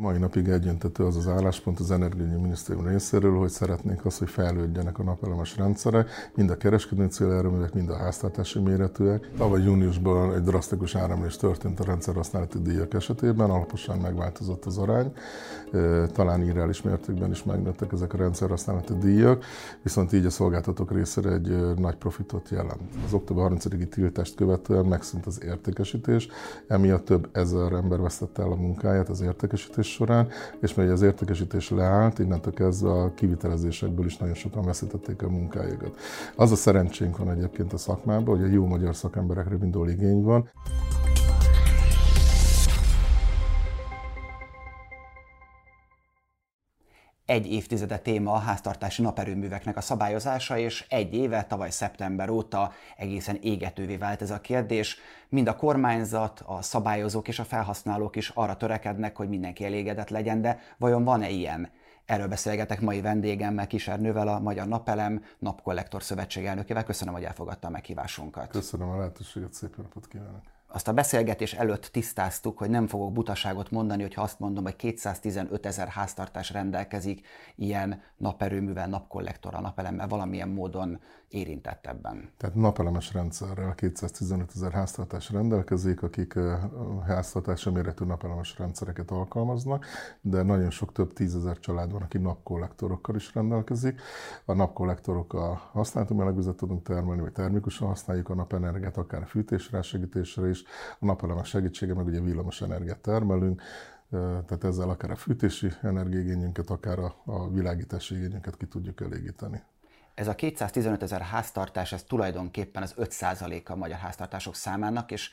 Mai napig egyöntető az az álláspont az Energiai Minisztérium részéről, hogy szeretnénk azt, hogy fejlődjenek a napelemes rendszerek, mind a kereskedő célerőművek, mind a háztartási méretűek. Tavaly júniusban egy drasztikus áramlás történt a rendszerhasználati díjak esetében, alaposan megváltozott az arány, talán irreális mértékben is megnőttek ezek a rendszerhasználati díjak, viszont így a szolgáltatók részére egy nagy profitot jelent. Az október 30-i tiltást követően megszűnt az értékesítés, emiatt több ezer ember vesztette el a munkáját az értékesítés értékesítés során, és mert az értékesítés leállt, innentől kezdve a kivitelezésekből is nagyon sokan veszítették a munkájukat. Az a szerencsénk van egyébként a szakmában, hogy a jó magyar szakemberekre mindol igény van. Egy évtizede téma a háztartási naperőműveknek a szabályozása, és egy éve, tavaly szeptember óta egészen égetővé vált ez a kérdés. Mind a kormányzat, a szabályozók és a felhasználók is arra törekednek, hogy mindenki elégedett legyen, de vajon van-e ilyen? Erről beszélgetek mai vendégemmel, Kisernővel, a Magyar Napelem Napkollektor Szövetség elnökével. Köszönöm, hogy elfogadta a meghívásunkat. Köszönöm a lehetőséget, szép napot kívánok! Azt a beszélgetés előtt tisztáztuk, hogy nem fogok butaságot mondani, hogyha azt mondom, hogy 215 ezer háztartás rendelkezik ilyen naperőművel, napkollektorral, napelemmel, valamilyen módon érintett ebben. Tehát napelemes rendszerrel 215 ezer háztartás rendelkezik, akik háztartási méretű napelemes rendszereket alkalmaznak, de nagyon sok több tízezer család van, aki napkollektorokkal is rendelkezik. A napkollektorokkal használható melegvizet tudunk termelni, vagy termikusan használjuk a napenergiát, akár fűtésre, segítésre is. A napelemes segítsége meg ugye villamos energiát termelünk, tehát ezzel akár a fűtési energiaigényünket, akár a, a világítási igényünket ki tudjuk elégíteni. Ez a 215 ezer háztartás, ez tulajdonképpen az 5%-a a magyar háztartások számának, és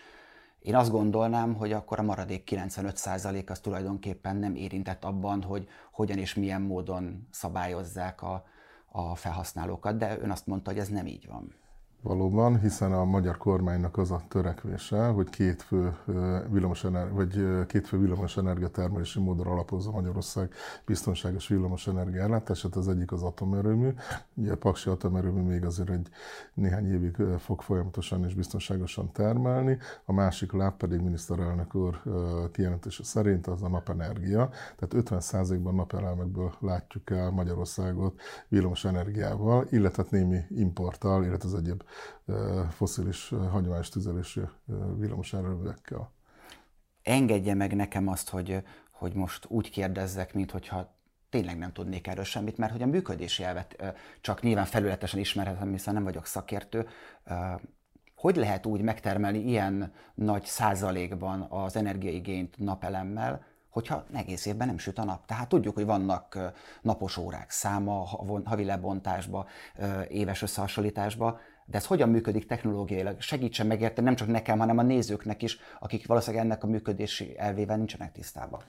én azt gondolnám, hogy akkor a maradék 95% az tulajdonképpen nem érintett abban, hogy hogyan és milyen módon szabályozzák a, a felhasználókat, de ön azt mondta, hogy ez nem így van. Valóban, hiszen a magyar kormánynak az a törekvése, hogy két fő villamos, vagy két fő villamos energiatermelési módra alapozza Magyarország biztonságos villamos energiállátását. Az egyik az atomerőmű. Ugye a Paksi atomerőmű még azért egy néhány évig fog folyamatosan és biztonságosan termelni. A másik láb pedig miniszterelnök úr kijelentése szerint az a napenergia. Tehát 50%-ban napelemekből látjuk el Magyarországot villamos energiával, illetve némi importtal, illetve az egyéb foszilis hagyományos tüzelésű villamoserőművekkel. Engedje meg nekem azt, hogy, hogy most úgy kérdezzek, mint hogyha tényleg nem tudnék erről semmit, mert hogy a működési elvet csak nyilván felületesen ismerhetem, hiszen nem vagyok szakértő. Hogy lehet úgy megtermelni ilyen nagy százalékban az energiaigényt napelemmel, hogyha egész évben nem süt a nap. Tehát tudjuk, hogy vannak napos órák száma, havi lebontásba, éves összehasonlításba, de ez hogyan működik technológiailag? Segítsen megérteni nem csak nekem, hanem a nézőknek is, akik valószínűleg ennek a működési elvével nincsenek tisztában.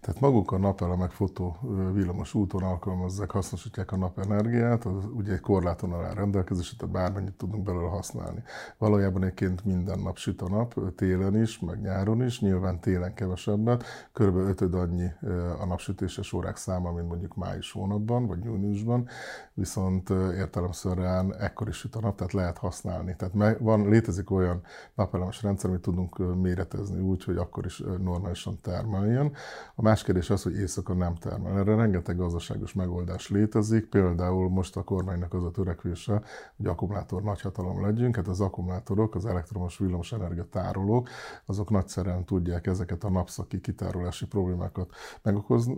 Tehát maguk a napelemek fotó villamos úton alkalmazzák, hasznosítják a napenergiát, az ugye egy korláton alá rendelkezésre, tehát bármennyit tudunk belőle használni. Valójában egyébként minden nap süt a nap, télen is, meg nyáron is, nyilván télen kevesebbet, kb. ötöd annyi a napsütéses órák száma, mint mondjuk május hónapban, vagy júniusban, viszont értelemszerűen ekkor is süt a nap, tehát lehet használni. Tehát van, létezik olyan napelemes rendszer, amit tudunk méretezni úgy, hogy akkor is normálisan termeljen. A más kérdés az, hogy éjszaka nem termel. Erre rengeteg gazdaságos megoldás létezik, például most a kormánynak az a törekvése, hogy akkumulátor nagyhatalom legyünk, hát az akkumulátorok, az elektromos villamos energia tárolók, azok nagyszerűen tudják ezeket a napszaki kitárolási problémákat megokozni,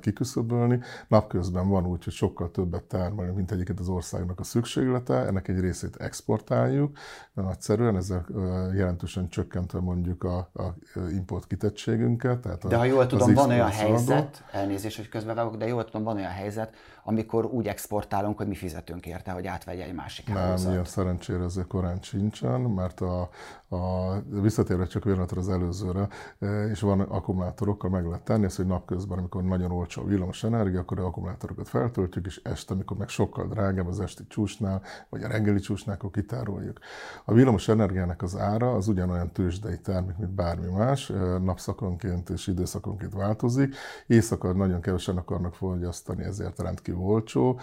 kiküszöbölni. Napközben van úgy, hogy sokkal többet termelünk, mint egyiket az országnak a szükséglete, ennek egy részét exportáljuk, nagyszerűen ezzel jelentősen csökkentve mondjuk a, a import kitettségünket. Tehát de ha jól tudom, tudom, van olyan helyzet, elnézést, hogy közbevágok, de jól tudom, van olyan helyzet, amikor úgy exportálunk, hogy mi fizetünk érte, hogy átvegye egy másik Nem, hálózat. ilyen szerencsére ez korán sincsen, mert a, a visszatérve csak pillanatra az előzőre, e, és van akkumulátorokkal meg lehet tenni, ez, hogy napközben, amikor nagyon olcsó a villamos energia, akkor a akkumulátorokat feltöltjük, és este, amikor meg sokkal drágább az esti csúcsnál, vagy a reggeli csúcsnál, akkor kitároljuk. A villamos energiának az ára az ugyanolyan tőzsdei termék, mint bármi más, e, napszakonként és időszakonként változik. Éjszaka nagyon kevesen akarnak fogyasztani, ezért rendkívül olcsó,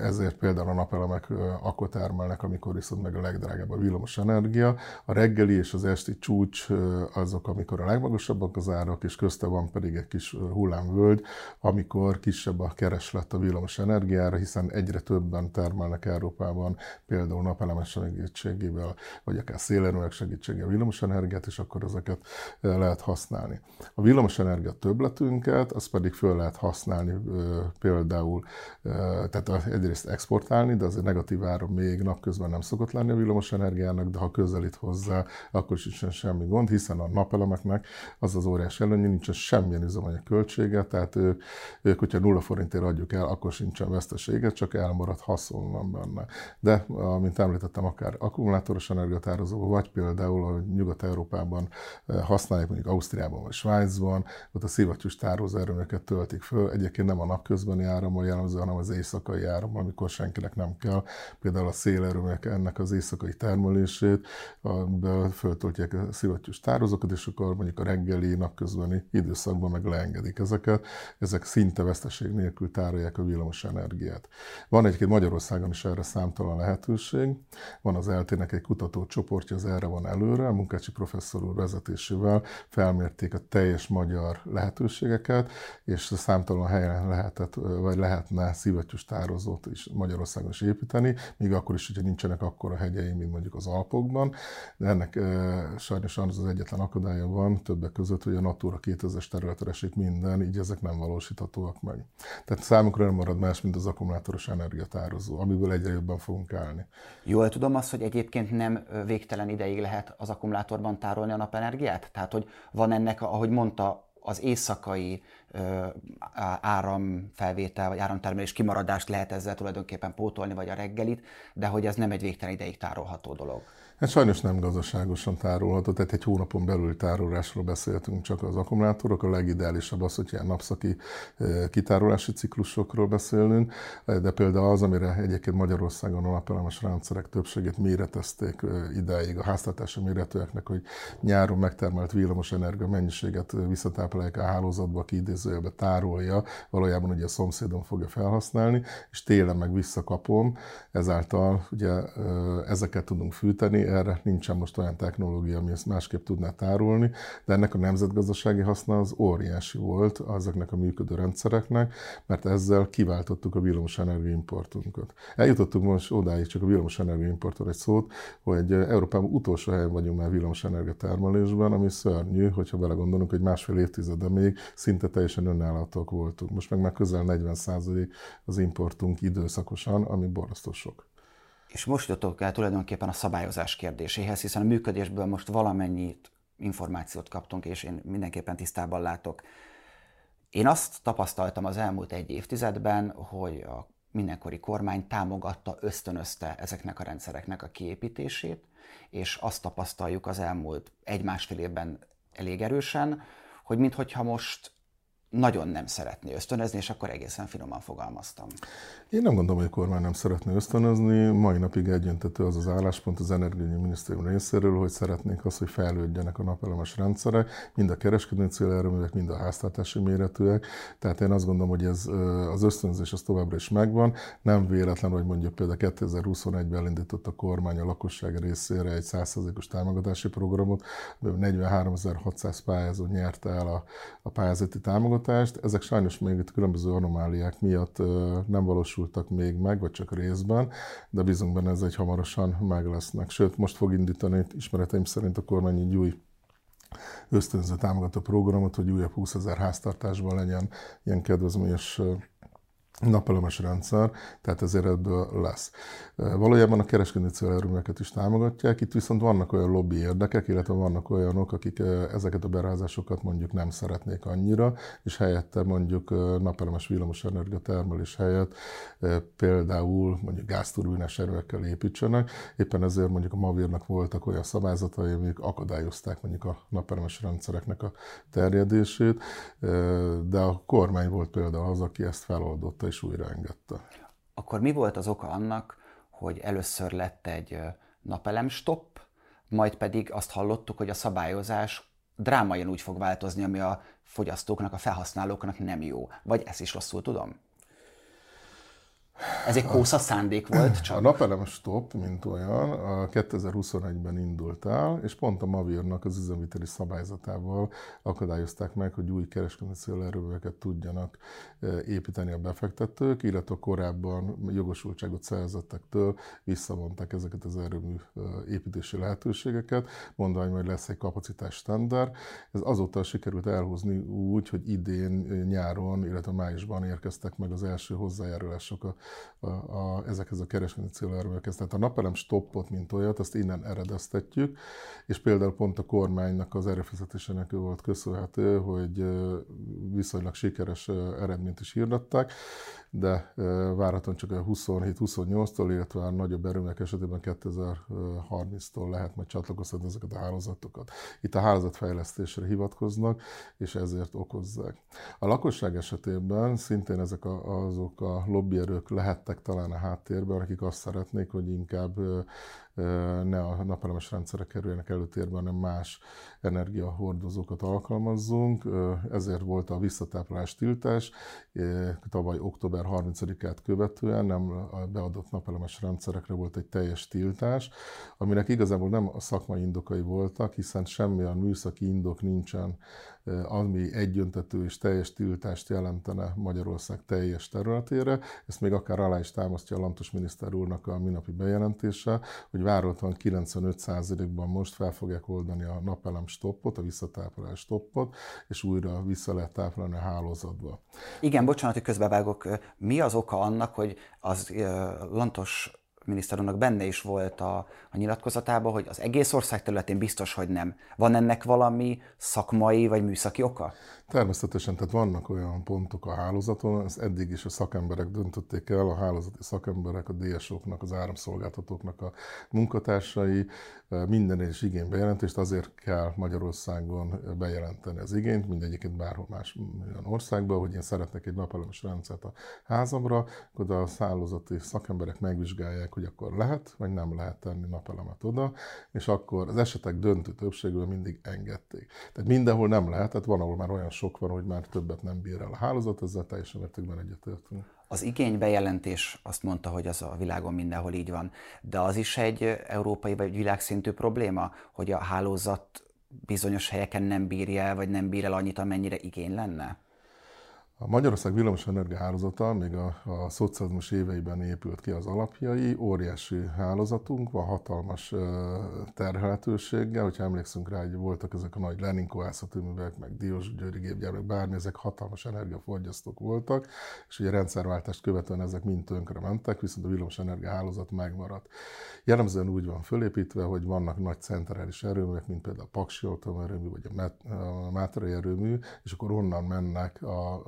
ezért például a napelemek akkor termelnek, amikor viszont meg a legdrágább a villamos energia. A reggeli és az esti csúcs azok, amikor a legmagasabbak az árak, és közte van pedig egy kis hullámvölgy, amikor kisebb a kereslet a villamos energiára, hiszen egyre többen termelnek Európában például napelemes segítségével, vagy akár szélerőmek segítségével villamos energiát, és akkor ezeket lehet használni. A villamos energia többletünket, azt pedig föl lehet használni például, tehát lehet egyrészt exportálni, de az egy negatív ára még napközben nem szokott lenni a villamos energiának, de ha közelít hozzá, akkor is semmi gond, hiszen a napelemeknek az az óriás előnye, nincs semmilyen üzemanyag költsége, tehát ők, ők, hogyha nulla forintért adjuk el, akkor sincsen vesztesége, csak elmarad haszon van benne. De, mint említettem, akár akkumulátoros energiatározó, vagy például, a Nyugat-Európában eh, használják, mondjuk Ausztriában vagy Svájcban, ott a szivattyús tározóerőműket töltik föl, egyébként nem a napközbeni árammal jellemző, hanem az éjszaka éjszakai áram, amikor senkinek nem kell. Például a szélerőmek ennek az éjszakai termelését, amiben föltöltják a szivattyús tározókat, és akkor mondjuk a reggeli, napközbeni időszakban meg leengedik ezeket. Ezek szinte veszteség nélkül tárolják a villamos energiát. Van egyébként Magyarországon is erre számtalan lehetőség. Van az eltének egy kutatócsoportja, az erre van előre, a Munkácsi professzor úr vezetésével felmérték a teljes magyar lehetőségeket, és számtalan helyen lehetett, vagy lehetne szivattyús tározót is Magyarországon is építeni, még akkor is, hogyha nincsenek akkora hegyei, mint mondjuk az Alpokban. De ennek sajnos az az egyetlen akadálya van, többek között, hogy a Natura 2000-es területre esik minden, így ezek nem valósíthatóak meg. Tehát számunkra nem marad más, mint az akkumulátoros energiatározó, amiből egyre jobban fogunk állni. Jól tudom azt, hogy egyébként nem végtelen ideig lehet az akkumulátorban tárolni a napenergiát? Tehát, hogy van ennek, ahogy mondta, az éjszakai áramfelvétel vagy áramtermelés kimaradást lehet ezzel tulajdonképpen pótolni, vagy a reggelit, de hogy ez nem egy végtelen ideig tárolható dolog. Hát sajnos nem gazdaságosan tárolható, tehát egy hónapon belül tárolásról beszéltünk csak az akkumulátorok. A legideálisabb az, hogy ilyen napszaki kitárolási ciklusokról beszélünk, de például az, amire egyébként Magyarországon a napelemes rendszerek többségét méretezték idáig a háztartási méretűeknek, hogy nyáron megtermelt villamos energia mennyiséget visszatáplálják a hálózatba, aki idézőjelbe tárolja, valójában ugye a szomszédon fogja felhasználni, és télen meg visszakapom, ezáltal ugye ezeket tudunk fűteni, erre nincsen most olyan technológia, ami ezt másképp tudná tárolni, de ennek a nemzetgazdasági haszna az óriási volt ezeknek a működő rendszereknek, mert ezzel kiváltottuk a villamos importunkat. Eljutottunk most odáig csak a villamos importról egy szót, hogy Európában utolsó helyen vagyunk már villamos termelésben, ami szörnyű, hogyha belegondolunk, hogy másfél évtizede még szinte teljesen önállatok voltunk. Most meg már közel 40% az importunk időszakosan, ami borzasztó sok. És most jutottunk el tulajdonképpen a szabályozás kérdéséhez, hiszen a működésből most valamennyit információt kaptunk, és én mindenképpen tisztában látok. Én azt tapasztaltam az elmúlt egy évtizedben, hogy a mindenkori kormány támogatta, ösztönözte ezeknek a rendszereknek a kiépítését, és azt tapasztaljuk az elmúlt egy-másfél évben elég erősen, hogy minthogyha most nagyon nem szeretné ösztönözni, és akkor egészen finoman fogalmaztam. Én nem gondolom, hogy a kormány nem szeretné ösztönözni. Mai napig egyöntető az az álláspont az Energiai Minisztérium részéről, hogy szeretnénk azt, hogy fejlődjenek a napelemes rendszerek, mind a kereskedő célerőművek, mind a háztartási méretűek. Tehát én azt gondolom, hogy ez, az ösztönzés az továbbra is megvan. Nem véletlen, hogy mondjuk például 2021-ben elindított a kormány a lakosság részére egy 100%-os támogatási programot, 43.600 pályázó nyerte el a, a pályázati támogatást, támogatást. Ezek sajnos még itt különböző anomáliák miatt nem valósultak még meg, vagy csak részben, de bízunk benne, ez egy hamarosan meg lesznek. Sőt, most fog indítani ismereteim szerint a kormány egy új ösztönző támogató programot, hogy újabb 20 ezer háztartásban legyen ilyen kedvezményes napelemes rendszer, tehát ezért ebből lesz. Valójában a kereskedő célerőműveket is támogatják, itt viszont vannak olyan lobby érdekek, illetve vannak olyanok, akik ezeket a beruházásokat mondjuk nem szeretnék annyira, és helyette mondjuk napelemes villamos termelés helyett például mondjuk gázturbinás erőekkel építsenek. Éppen ezért mondjuk a Mavirnak voltak olyan szabályzatai, amik akadályozták mondjuk a napelemes rendszereknek a terjedését, de a kormány volt például az, aki ezt feloldotta és újraengedte. Akkor mi volt az oka annak, hogy először lett egy napelem stop, majd pedig azt hallottuk, hogy a szabályozás drámaian úgy fog változni, ami a fogyasztóknak, a felhasználóknak nem jó. Vagy ezt is rosszul tudom? Ez egy kósza szándék volt? Csak. A napelem stop, mint olyan, a 2021-ben indult el, és pont a Mavirnak az üzemviteli szabályzatával akadályozták meg, hogy új kereskedelmi szélerőműveket tudjanak e, építeni a befektetők, illetve korábban jogosultságot szerzettektől visszavonták ezeket az erőmű e, építési lehetőségeket, mondva, hogy lesz egy kapacitás standard. Ez azóta sikerült elhozni úgy, hogy idén e, nyáron, illetve májusban érkeztek meg az első hozzájárulások a a, a, ezekhez a kereskedelmi célerőműekhez. Tehát a napelem stoppot, mint olyat, azt innen eredeztetjük, és például pont a kormánynak az erőfeszítésének volt köszönhető, hogy viszonylag sikeres eredményt is hirdettek, de várhatóan csak a 27-28-tól, illetve a nagyobb erőműek esetében 2030-tól lehet majd csatlakoztatni ezeket a hálózatokat. Itt a hálózatfejlesztésre hivatkoznak, és ezért okozzák. A lakosság esetében szintén ezek a, azok a lobbyerők lehettek talán a háttérben, akik azt szeretnék, hogy inkább ne a napelemes rendszerek kerüljenek előtérbe, hanem más energiahordozókat alkalmazzunk. Ezért volt a visszatáplás tiltás. Tavaly október 30-át követően nem a beadott napelemes rendszerekre volt egy teljes tiltás, aminek igazából nem a szakmai indokai voltak, hiszen semmilyen műszaki indok nincsen ami egyöntető és teljes tiltást jelentene Magyarország teljes területére. Ezt még akár alá is támasztja a Lantos miniszter úrnak a minapi bejelentése, hogy várhatóan 95%-ban most fel fogják oldani a napelem stoppot, a visszatáplálás stoppot, és újra vissza lehet táplálni a hálózatba. Igen, bocsánat, hogy közbevágok. Mi az oka annak, hogy az Lantos miniszter benne is volt a, a nyilatkozatában, hogy az egész ország területén biztos, hogy nem. Van ennek valami szakmai vagy műszaki oka? Természetesen, tehát vannak olyan pontok a hálózaton, ezt eddig is a szakemberek döntötték el, a hálózati szakemberek, a DSO-knak, az áramszolgáltatóknak a munkatársai, minden egyes igénybejelentést azért kell Magyarországon bejelenteni az igényt, mindegyiket bárhol más olyan országban, hogy én szeretnék egy napelemes rendszert a házamra, akkor a szállózati szakemberek megvizsgálják, hogy akkor lehet, vagy nem lehet tenni napelemet oda, és akkor az esetek döntő többségül mindig engedték. Tehát mindenhol nem lehet, tehát van, ahol már olyan sok van, hogy már többet nem bír el a hálózat, ezzel teljesen mértékben egyetértünk. Az igénybejelentés azt mondta, hogy az a világon mindenhol így van, de az is egy európai vagy világszintű probléma, hogy a hálózat bizonyos helyeken nem bírja el, vagy nem bír el annyit, amennyire igény lenne? A Magyarország villamos hálózata még a, a szocializmus éveiben épült ki az alapjai, óriási hálózatunk, van hatalmas terhelhetőséggel, hogyha emlékszünk rá, hogy voltak ezek a nagy Leninkovászati művek, meg Diós Győri gépgyár, bármi, ezek hatalmas energiaforgyasztók voltak, és ugye rendszerváltást követően ezek mind tönkre mentek, viszont a villamos hálózat megmaradt. Jellemzően úgy van fölépítve, hogy vannak nagy centrális erőművek, mint például a Paksi erőmű, vagy a Mátrai erőmű, és akkor onnan mennek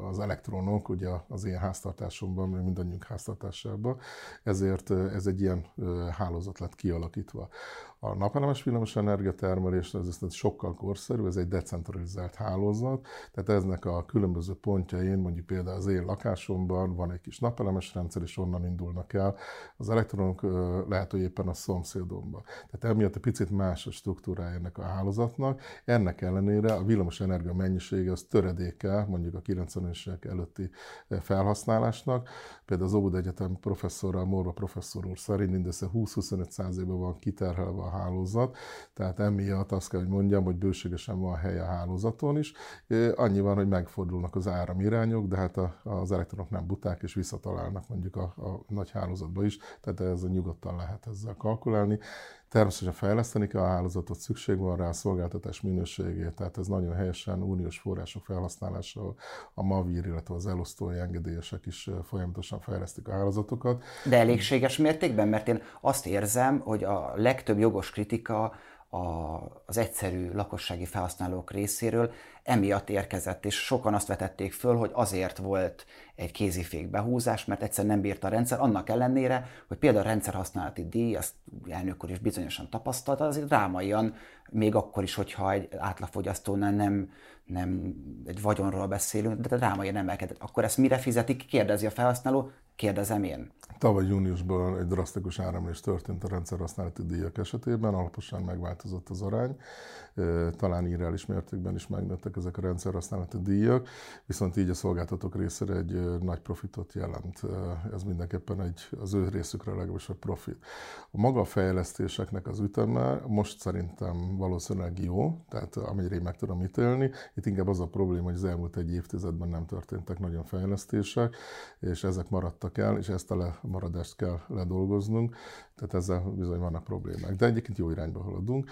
az elektronok ugye az én háztartásomban, mindannyiunk háztartásában, ezért ez egy ilyen hálózat lett kialakítva. A napelemes villamos energiatermelés ez, ez sokkal korszerű, ez egy decentralizált hálózat, tehát eznek a különböző pontjain, mondjuk például az én lakásomban van egy kis napelemes rendszer, és onnan indulnak el. Az elektronok lehet, hogy éppen a szomszédomban. Tehát emiatt egy picit más a struktúrája ennek a hálózatnak. Ennek ellenére a villamos energia mennyisége az töredéke mondjuk a 90-es előtti felhasználásnak. Például az Óbud Egyetem professzorral, Morva professzor úr szerint mindössze 20-25%-ban van kiterhelve a hálózat, tehát emiatt azt kell, hogy mondjam, hogy bőségesen van hely a hálózaton is. Annyi van, hogy megfordulnak az áramirányok, de hát az elektronok nem buták, és visszatalálnak mondjuk a, a nagy hálózatba is, tehát ez a nyugodtan lehet ezzel kalkulálni. Természetesen fejleszteni kell a hálózatot, szükség van rá a szolgáltatás minőségét, tehát ez nagyon helyesen uniós források felhasználása, a MAVIR, illetve az elosztói engedélyesek is folyamatosan fejlesztik a hálózatokat. De elégséges mértékben, mert én azt érzem, hogy a legtöbb jogos kritika a, az egyszerű lakossági felhasználók részéről emiatt érkezett, és sokan azt vetették föl, hogy azért volt egy kézifék behúzás, mert egyszerűen nem bírta a rendszer, annak ellenére, hogy például a rendszerhasználati díj, azt elnök úr is bizonyosan tapasztalta, azért drámaian, még akkor is, hogyha egy átlagfogyasztónál nem, nem egy vagyonról beszélünk, de drámaian emelkedett. Akkor ezt mire fizetik, kérdezi a felhasználó, kérdezem én. Tavaly júniusban egy drasztikus áramlás történt a rendszerhasználati díjak esetében, alaposan megváltozott az arány, talán irreális mértékben is megnőttek ezek a rendszerhasználati díjak, viszont így a szolgáltatók részére egy nagy profitot jelent. Ez mindenképpen egy, az ő részükre legalábbis a profit. A maga a fejlesztéseknek az üteme most szerintem valószínűleg jó, tehát amennyire én meg tudom ítélni. Itt inkább az a probléma, hogy az elmúlt egy évtizedben nem történtek nagyon fejlesztések, és ezek maradtak el, és ezt a maradást kell ledolgoznunk, tehát ezzel bizony vannak problémák. De egyébként jó irányba haladunk.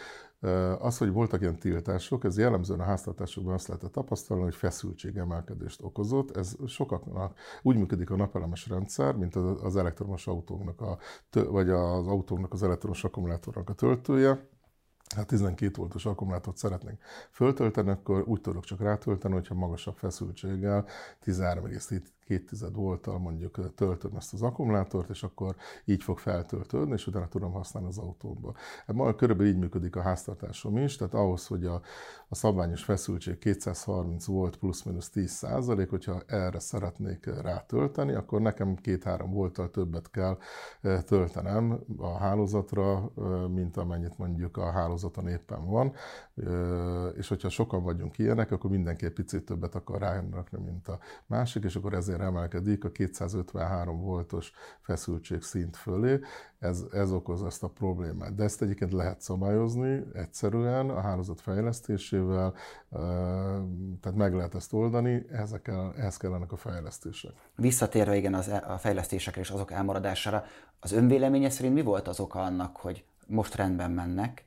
Az, hogy voltak ilyen tiltások, ez jellemzően a háztartásokban azt lehetett tapasztalni, hogy feszültségemelkedést okozott. Ez sokaknak úgy működik a napelemes rendszer, mint az elektromos autóknak, a, vagy az autóknak az elektromos akkumulátornak a töltője hát 12 voltos akkumulátort szeretnénk föltölteni, akkor úgy tudok csak rátölteni, hogyha magasabb feszültséggel 13,2 volttal mondjuk töltöm ezt az akkumulátort, és akkor így fog feltöltődni, és utána tudom használni az autóba. Hát ma körülbelül így működik a háztartásom is, tehát ahhoz, hogy a, a szabványos feszültség 230 volt plusz-minusz 10 százalék, hogyha erre szeretnék rátölteni, akkor nekem 2-3 volttal többet kell töltenem a hálózatra, mint amennyit mondjuk a hálózaton éppen van, és hogyha sokan vagyunk ilyenek, akkor mindenki egy picit többet akar rárakni, mint a másik, és akkor ezért emelkedik a 253 voltos feszültség szint fölé, ez, ez okoz ezt a problémát. De ezt egyébként lehet szabályozni egyszerűen a hálózat fejlesztésével, tehát meg lehet ezt oldani, ezekkel, ehhez kellenek a fejlesztések. Visszatérve igen az, e, a fejlesztésekre és azok elmaradására, az önvéleménye szerint mi volt az oka annak, hogy most rendben mennek,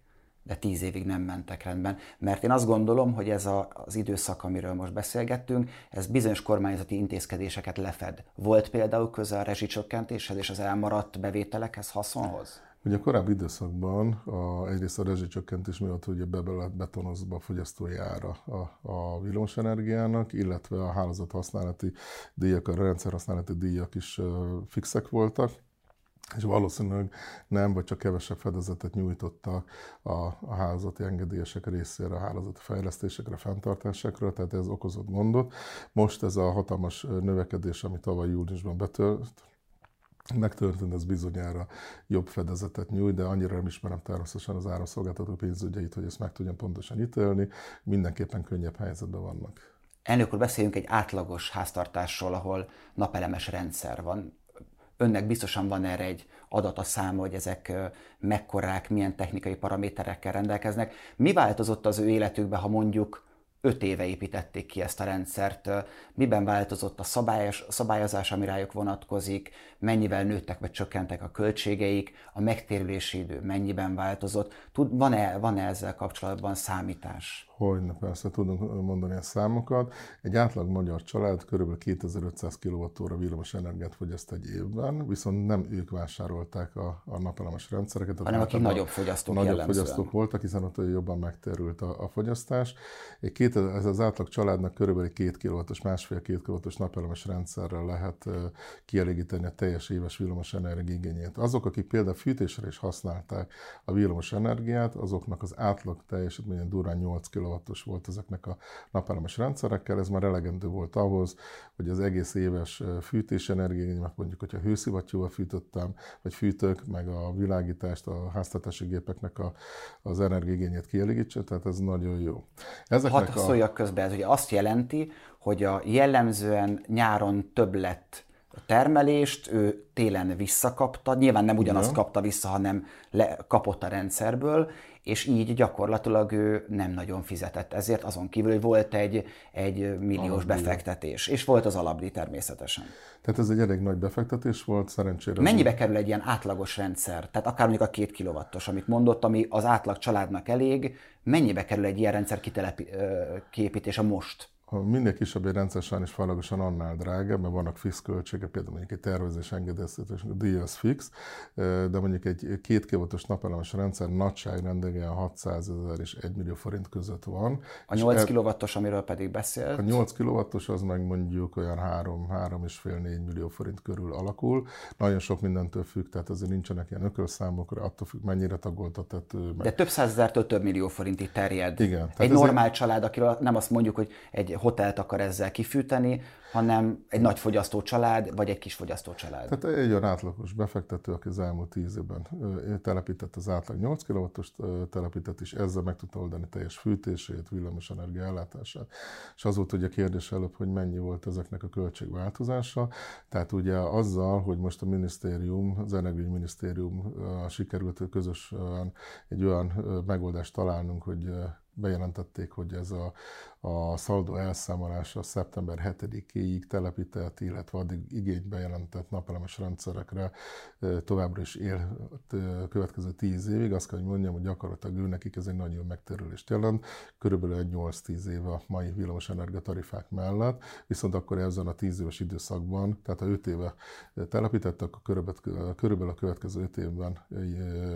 de tíz évig nem mentek rendben. Mert én azt gondolom, hogy ez a, az időszak, amiről most beszélgettünk, ez bizonyos kormányzati intézkedéseket lefed. Volt például köze a rezsicsökkentéshez és az elmaradt bevételekhez, haszonhoz? Ugye a korábbi időszakban a, egyrészt a rezsicsökkentés miatt ugye be betonozva a fogyasztói ára a, a villamosenergiának, illetve a hálózat használati díjak, a rendszer használati díjak is fixek voltak, és valószínűleg nem, vagy csak kevesebb fedezetet nyújtottak a, a hálózati engedélyesek részére, a hálózati fejlesztésekre, fenntartásokra, tehát ez okozott gondot. Most ez a hatalmas növekedés, ami tavaly júliusban betört, megtörtént, ez bizonyára jobb fedezetet nyújt, de annyira nem ismerem természetesen az áramszolgáltató pénzügyeit, hogy ezt meg tudjam pontosan ítélni. Mindenképpen könnyebb helyzetben vannak. Elnök úr, beszéljünk egy átlagos háztartásról, ahol napelemes rendszer van önnek biztosan van erre egy adata száma, hogy ezek mekkorák, milyen technikai paraméterekkel rendelkeznek. Mi változott az ő életükben, ha mondjuk öt éve építették ki ezt a rendszert, miben változott a szabályos, szabályozás, ami rájuk vonatkozik, mennyivel nőttek vagy csökkentek a költségeik, a megtérülési idő mennyiben változott, Tud, van-e, van-e ezzel kapcsolatban számítás? Hogyne, persze tudunk mondani a számokat. Egy átlag magyar család kb. 2500 kWh villamos energiát fogyaszt egy évben, viszont nem ők vásárolták a, a napelemes rendszereket. Hanem akik nagyobb fogyasztók Nagyobb jellemzően. fogyasztók voltak, hiszen ott jobban megterült a, a fogyasztás. Egy két, ez az átlag családnak körülbelül 2 kW-os, másfél-két kW-os napelemes rendszerrel lehet kielégíteni a teljes éves villamos energia igényét. Azok, akik például fűtésre is használták a villamos energiát, azoknak az átlag teljesítménye durán 8 kW kW volt ezeknek a napelemes rendszerekkel, ez már elegendő volt ahhoz, hogy az egész éves fűtés energiányimat mondjuk, hogyha hőszivattyúval fűtöttem, vagy fűtök, meg a világítást, a háztartási gépeknek a, az energiigényét kielégítse, tehát ez nagyon jó. Ezeknek Hadd a... szóljak közben, ez ugye azt jelenti, hogy a jellemzően nyáron több lett termelést, ő télen visszakapta, nyilván nem ugyanazt kapta vissza, hanem le, kapott a rendszerből, és így gyakorlatilag ő nem nagyon fizetett ezért, azon kívül, hogy volt egy, egy milliós Alapdíj. befektetés, és volt az alapdíj természetesen. Tehát ez egy elég nagy befektetés volt, szerencsére. Mennyibe kerül egy ilyen átlagos rendszer? Tehát akár mondjuk a két kilowattos, amit mondott, ami az átlag családnak elég, mennyibe kerül egy ilyen rendszer kitelepi, kiépítése most? Ha minél kisebb egy rendszer sajnos fajlagosan annál drágább, mert vannak fix költségek, például mondjuk egy tervezés engedélyeztetés, a díj az fix, de mondjuk egy két kivotos napelemes rendszer nagyságrendegen 600 ezer és 1 millió forint között van. A 8 kilowattos, amiről pedig beszélt? A 8 kilowattos az meg mondjuk olyan 3-3,5-4 millió forint körül alakul. Nagyon sok mindentől függ, tehát azért nincsenek ilyen ökölszámokra, attól függ, mennyire tagolt a tető. Meg... De több százezertől több millió forintig terjed. Igen. Egy normál ezért... család, akiről nem azt mondjuk, hogy egy hotelt akar ezzel kifűteni, hanem egy nagy fogyasztó család, vagy egy kis fogyasztó család. Tehát egy olyan átlagos befektető, aki az elmúlt tíz évben telepített az átlag 8 kw telepített, és ezzel meg tudta oldani teljes fűtését, villamos energia ellátását. És az volt ugye a kérdés előbb, hogy mennyi volt ezeknek a költségváltozása. Tehát ugye azzal, hogy most a minisztérium, az energiaügyminisztérium sikerült közösen egy olyan megoldást találnunk, hogy bejelentették, hogy ez a, a szaldó elszámolása szeptember 7-ig telepített, illetve addig igényt bejelentett napelemes rendszerekre továbbra is él következő 10 évig. Azt kell, hogy mondjam, hogy gyakorlatilag ő nekik ez egy nagyon megtérülést jelent, körülbelül egy 8-10 év a mai villamos tarifák mellett, viszont akkor ezen a 10 éves időszakban, tehát ha 5 éve telepített, akkor körülbelül, a következő 5 évben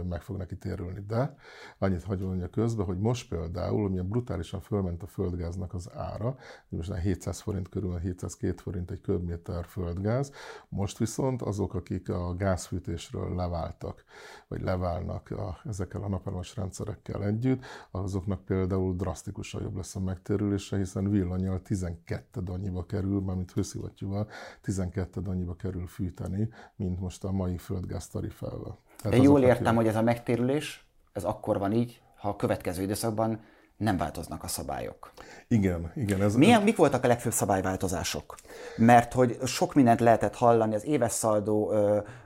meg fog neki térülni. De annyit hagyom mondja közben, hogy most például, amilyen brutálisan fölment a földgáznak az ára, most 700 forint körül, 702 forint egy köbméter földgáz, most viszont azok, akik a gázfűtésről leváltak, vagy leválnak a, ezekkel a napelemes rendszerekkel együtt, azoknak például drasztikusan jobb lesz a megtérülése, hiszen villanyal 12 annyiba kerül, mármint hőszivattyúval 12 annyiba kerül fűteni, mint most a mai földgáz tarifával. Tehát Én jól értem, hogy ez a megtérülés, ez akkor van így, ha a következő időszakban nem változnak a szabályok. Igen, igen. Ez, Milyen, mik voltak a legfőbb szabályváltozások? Mert hogy sok mindent lehetett hallani, az éves szaldó,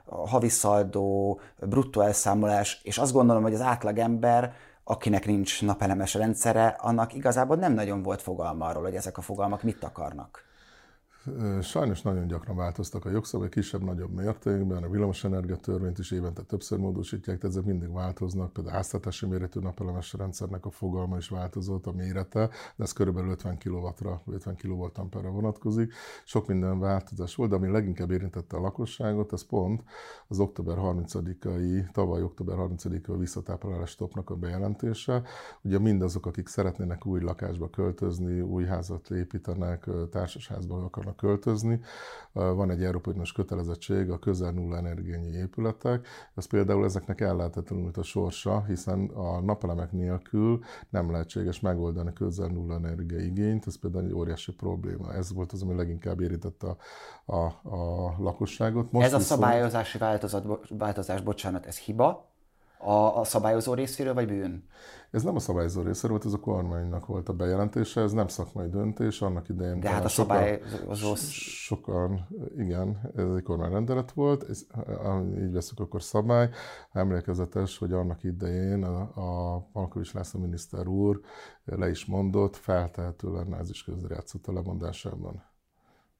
havi szaldó, bruttó elszámolás, és azt gondolom, hogy az átlagember, akinek nincs napelemes rendszere, annak igazából nem nagyon volt fogalma arról, hogy ezek a fogalmak mit akarnak. Sajnos nagyon gyakran változtak a jogszabályok, kisebb-nagyobb mértékben, a villamosenergia törvényt is évente többször módosítják, tehát ezek mindig változnak. Például a háztartási méretű napelemes rendszernek a fogalma is változott, a mérete, de ez körülbelül 50 kW-ra, 50 kWh vonatkozik. Sok minden változás volt, de ami leginkább érintette a lakosságot, ez pont az október 30-ai, tavaly október 30-ai visszatáplálás stopnak a bejelentése. Ugye mindazok, akik szeretnének új lakásba költözni, új házat építenek, társasházba akarnak költözni. Van egy Európai Uniós kötelezettség a közel nulla energiányi épületek. Ez például ezeknek ellátatlanult a sorsa, hiszen a napelemek nélkül nem lehetséges megoldani közel nulla energia igényt. Ez például egy óriási probléma. Ez volt az, ami leginkább érintette a, a, a lakosságot. Most ez a viszont... szabályozási változat, változás, bocsánat, ez hiba? A, a szabályozó részéről, vagy bűn? Ez nem a szabályozó részéről volt, ez a kormánynak volt a bejelentése, ez nem szakmai döntés, annak idején. De hát a szabályozó... Sokan, igen, ez egy kormányrendelet volt, ez, így veszük akkor szabály. Emlékezetes, hogy annak idején a, a Malkovics László miniszter úr le is mondott, feltehető lenne, ez is közrejátszott a lemondásában.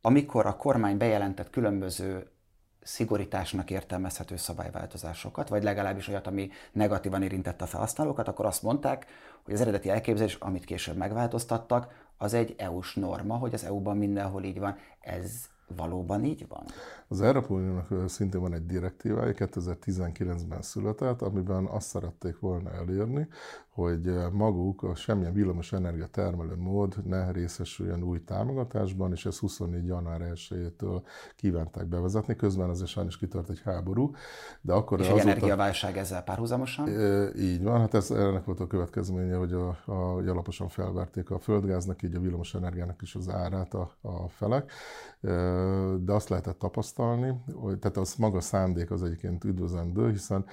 Amikor a kormány bejelentett különböző szigorításnak értelmezhető szabályváltozásokat, vagy legalábbis olyat, ami negatívan érintette a felhasználókat, akkor azt mondták, hogy az eredeti elképzelés, amit később megváltoztattak, az egy EU-s norma, hogy az EU-ban mindenhol így van. Ez valóban így van? Az Európai Uniónak szintén van egy direktívája, 2019-ben született, amiben azt szerették volna elérni, hogy maguk a semmilyen villamos energia termelő mód ne részesüljön új támogatásban, és ezt 24. január 1-től kívánták bevezetni. Közben azért sajnos kitört egy háború. De akkor és egy energiaválság ezzel párhuzamosan? Így van, hát ez ennek volt a következménye, hogy, a, a, hogy alaposan felverték a földgáznak, így a villamos energiának is az árát a, a felek. De azt lehetett tapasztalni, hogy, tehát az maga szándék az egyébként üdvözlendő, hiszen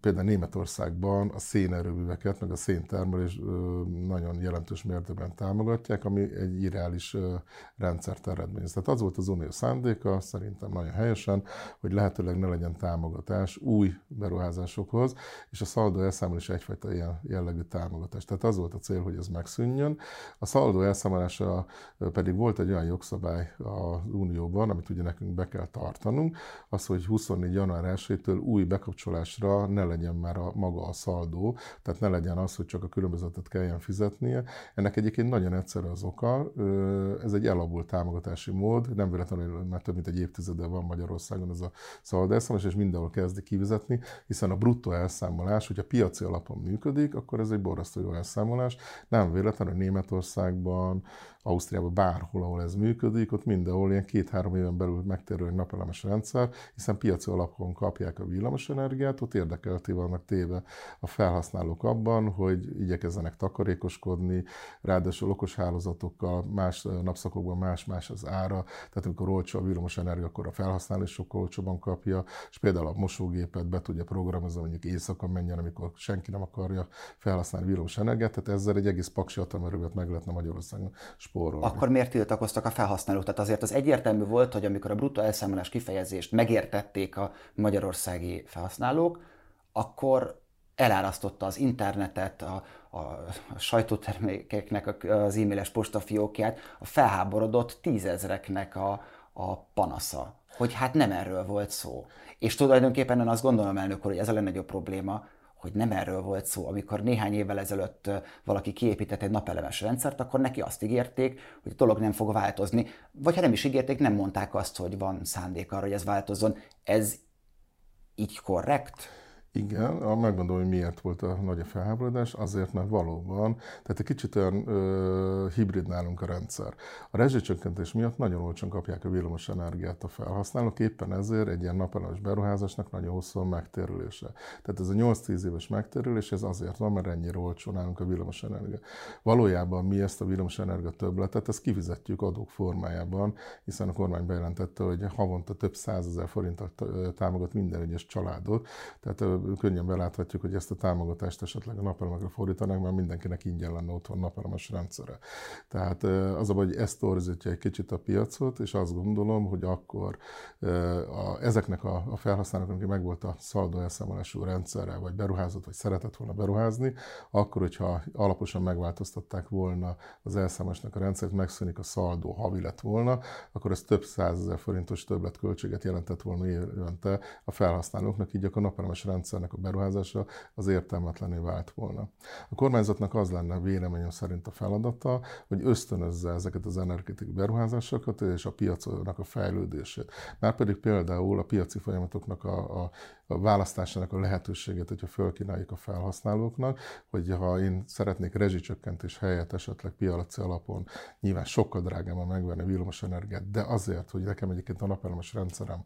Például Németországban a szénerőműveket, meg a széntermelés nagyon jelentős mértékben támogatják, ami egy irreális rendszert eredményez. Tehát az volt az unió szándéka, szerintem nagyon helyesen, hogy lehetőleg ne legyen támogatás új beruházásokhoz, és a szaldó elszámolás egyfajta ilyen jellegű támogatás. Tehát az volt a cél, hogy ez megszűnjön. A szaldó elszámolása pedig volt egy olyan jogszabály az Unióban, amit ugye nekünk be kell tartanunk, az, hogy 24. január 1-től új bekapcsolásra ne legyen már a maga a szaldó, tehát ne legyen az, hogy csak a különbözetet kelljen fizetnie. Ennek egyébként nagyon egyszerű az oka, ez egy elavult támogatási mód, nem véletlenül, mert több mint egy évtizede van Magyarországon ez a szaldó elszámolás, és mindenhol kezdi kivizetni, hiszen a bruttó elszámolás, hogyha piaci alapon működik, akkor ez egy borzasztó jó elszámolás. Nem véletlenül Németországban, Ausztriában bárhol, ahol ez működik, ott mindenhol ilyen két-három éven belül megtérül egy napelemes rendszer, hiszen piaci alapon kapják a villamosenergiát, ott érdekelté vannak téve a felhasználók abban, hogy igyekezzenek takarékoskodni, ráadásul okos hálózatokkal, más napszakokban más-más az ára, tehát amikor olcsó a villamosenergia, akkor a felhasználó sokkal olcsóban kapja, és például a mosógépet be tudja programozni, mondjuk éjszaka menjen, amikor senki nem akarja felhasználni villamosenergiát, tehát ezzel egy egész paksi atomerővet meg lehetne Magyarországon spórolni. Akkor miért tiltakoztak a felhasználók? Tehát azért az egyértelmű volt, hogy amikor a bruttó elszámolás kifejezést megértették a magyarországi felhasználók, akkor elárasztotta az internetet, a, a sajtótermékeknek az e-mailes postafiókját, a felháborodott tízezreknek a, a panasza, hogy hát nem erről volt szó. És tulajdonképpen én azt gondolom, elnök úr, hogy ez a legnagyobb probléma, hogy nem erről volt szó. Amikor néhány évvel ezelőtt valaki kiépített egy napelemes rendszert, akkor neki azt ígérték, hogy a dolog nem fog változni. Vagy ha nem is ígérték, nem mondták azt, hogy van szándék arra, hogy ez változzon. Ez így korrekt? Igen, megmondom, hogy miért volt a nagy a felháborodás, azért, mert valóban, tehát egy kicsit olyan ö, hibrid nálunk a rendszer. A rezsicsökkentés miatt nagyon olcsón kapják a villamos energiát a felhasználók, éppen ezért egy ilyen napelemes beruházásnak nagyon hosszú a megtérülése. Tehát ez a 8-10 éves megtérülés, ez azért van, mert ennyire olcsó nálunk a villamos energia. Valójában mi ezt a villamos energia többletet, ezt kifizetjük adók formájában, hiszen a kormány bejelentette, hogy havonta több százezer forintot támogat minden egyes családot, tehát könnyen beláthatjuk, hogy ezt a támogatást esetleg a napelemekre fordítanák, mert mindenkinek ingyen lenne otthon napelemes rendszere. Tehát az a hogy ezt torzítja egy kicsit a piacot, és azt gondolom, hogy akkor a, ezeknek a, a felhasználóknak, aki megvolt a szaldó elszámolású rendszerre, vagy beruházott, vagy szeretett volna beruházni, akkor, hogyha alaposan megváltoztatták volna az elszámolásnak a rendszert, megszűnik a szaldó, havi lett volna, akkor ez több százezer forintos többletköltséget jelentett volna évente a felhasználóknak, így akkor napelemes rendszer rendszernek a beruházása az értelmetlené vált volna. A kormányzatnak az lenne véleményem szerint a feladata, hogy ösztönözze ezeket az energetikai beruházásokat és a piacnak a fejlődését. Márpedig például a piaci folyamatoknak a, a a választásának a lehetőséget, hogyha fölkínáljuk a felhasználóknak, hogy ha én szeretnék rezsicsökkentés helyett esetleg piaci alapon nyilván sokkal drágában megvenni villamos energiát, de azért, hogy nekem egyébként a napelemes rendszerem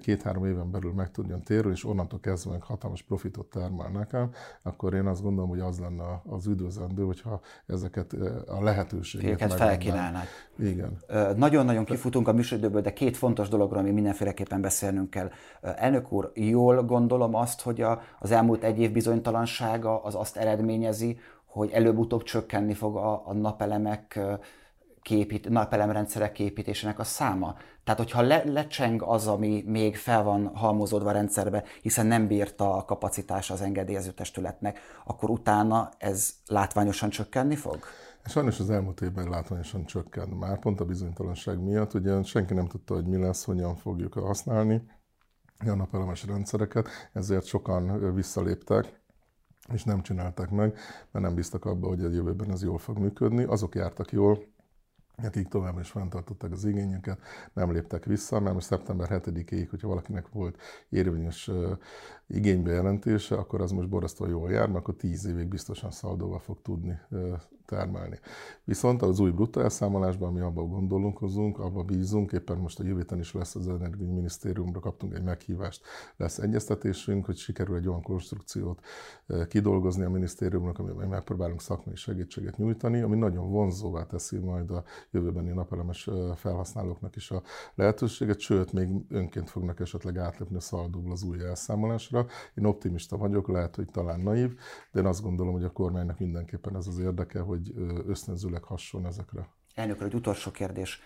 két-három éven belül meg tudjon térülni, és onnantól kezdve meg hatalmas profitot termel nekem, akkor én azt gondolom, hogy az lenne az üdvözlendő, hogyha ezeket a lehetőségeket felkínálnák. Igen. Nagyon-nagyon kifutunk a műsoridőből, de két fontos dologra, ami mindenféleképpen beszélnünk kell. Elnök úr, jól jól gondolom azt, hogy a, az elmúlt egy év bizonytalansága az azt eredményezi, hogy előbb-utóbb csökkenni fog a, a napelemek képít, napelemrendszerek képítésének a száma. Tehát, hogyha le, lecseng az, ami még fel van halmozódva a rendszerbe, hiszen nem bírta a kapacitás az engedélyező testületnek, akkor utána ez látványosan csökkenni fog? Sajnos az elmúlt évben látványosan csökkent már, pont a bizonytalanság miatt. Ugye senki nem tudta, hogy mi lesz, hogyan fogjuk használni a napelemes rendszereket, ezért sokan visszaléptek, és nem csinálták meg, mert nem bíztak abba, hogy a jövőben ez jól fog működni. Azok jártak jól, akik továbbra is fenntartották az igényeket, nem léptek vissza, mert most szeptember 7-ig, hogyha valakinek volt érvényes igénybejelentése, akkor az most borzasztóan jól jár, mert akkor 10 évig biztosan szaldóval fog tudni termelni. Viszont az új bruttó elszámolásban, ami abban gondolunkozunk, abban bízunk, éppen most a jövő is lesz az Minisztériumra, kaptunk egy meghívást, lesz egyeztetésünk, hogy sikerül egy olyan konstrukciót kidolgozni a minisztériumnak, amiben megpróbálunk szakmai segítséget nyújtani, ami nagyon vonzóvá teszi majd a jövőbeni napelemes felhasználóknak is a lehetőséget, sőt, még önként fognak esetleg átlépni a szaldóból az új elszámolásra. Én optimista vagyok, lehet, hogy talán naív, de én azt gondolom, hogy a kormánynak mindenképpen ez az érdeke, hogy ösztönzőleg hasson ezekre. Elnök egy utolsó kérdés.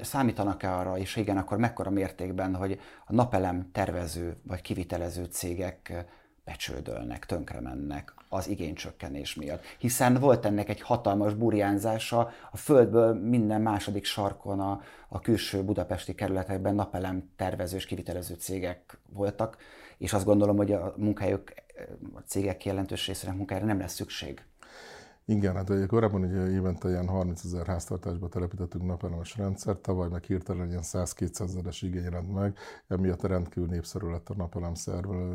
Számítanak-e arra, és igen, akkor mekkora mértékben, hogy a napelem tervező vagy kivitelező cégek becsődölnek, tönkre mennek az igénycsökkenés miatt. Hiszen volt ennek egy hatalmas burjánzása, a földből minden második sarkon a, a külső budapesti kerületekben napelem tervező és kivitelező cégek voltak, és azt gondolom, hogy a munkahelyük, a cégek jelentős részének munkájára nem lesz szükség. Igen, hát ugye korábban ugye évente ilyen 30 ezer háztartásba telepítettünk napelemes rendszert, tavaly meg hirtelen ilyen 100-200 ezeres igény rend meg, emiatt rendkívül népszerű lett a napelem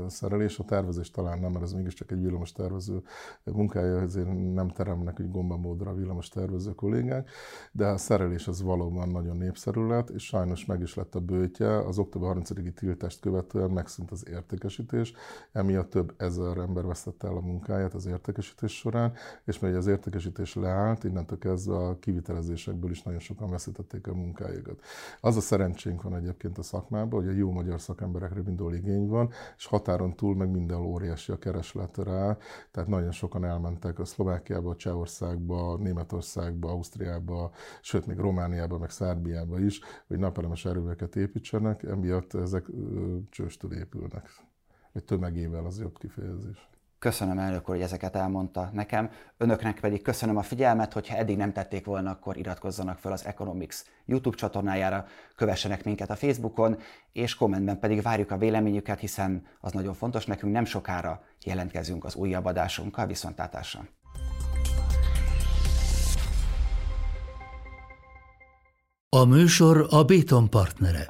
szerelés. A tervezés talán nem, mert ez mégiscsak egy villamos tervező munkája, ezért nem teremnek úgy gombamódra a villamos tervező kollégák, de a szerelés az valóban nagyon népszerű lett, és sajnos meg is lett a bőtje. Az október 30-i tiltást követően megszűnt az értékesítés, emiatt több ezer ember vesztette el a munkáját az értékesítés során, és még az értékesítés leállt, innentől kezdve a kivitelezésekből is nagyon sokan veszítették a munkájukat. Az a szerencsénk van egyébként a szakmában, hogy a jó magyar szakemberekre mindol igény van, és határon túl meg minden óriási a kereslet rá, tehát nagyon sokan elmentek a Szlovákiába, Csehországba, Németországba, Ausztriába, sőt még Romániába, meg Szerbiába is, hogy napelemes erőveket építsenek, emiatt ezek csőstől épülnek. Egy tömegével az jobb kifejezés. Köszönöm elnök úr, hogy ezeket elmondta nekem. Önöknek pedig köszönöm a figyelmet, hogyha eddig nem tették volna, akkor iratkozzanak fel az Economics YouTube csatornájára, kövessenek minket a Facebookon, és kommentben pedig várjuk a véleményüket, hiszen az nagyon fontos nekünk, nem sokára jelentkezünk az újabb adásunkkal, viszontlátásra! A műsor a Béton partnere.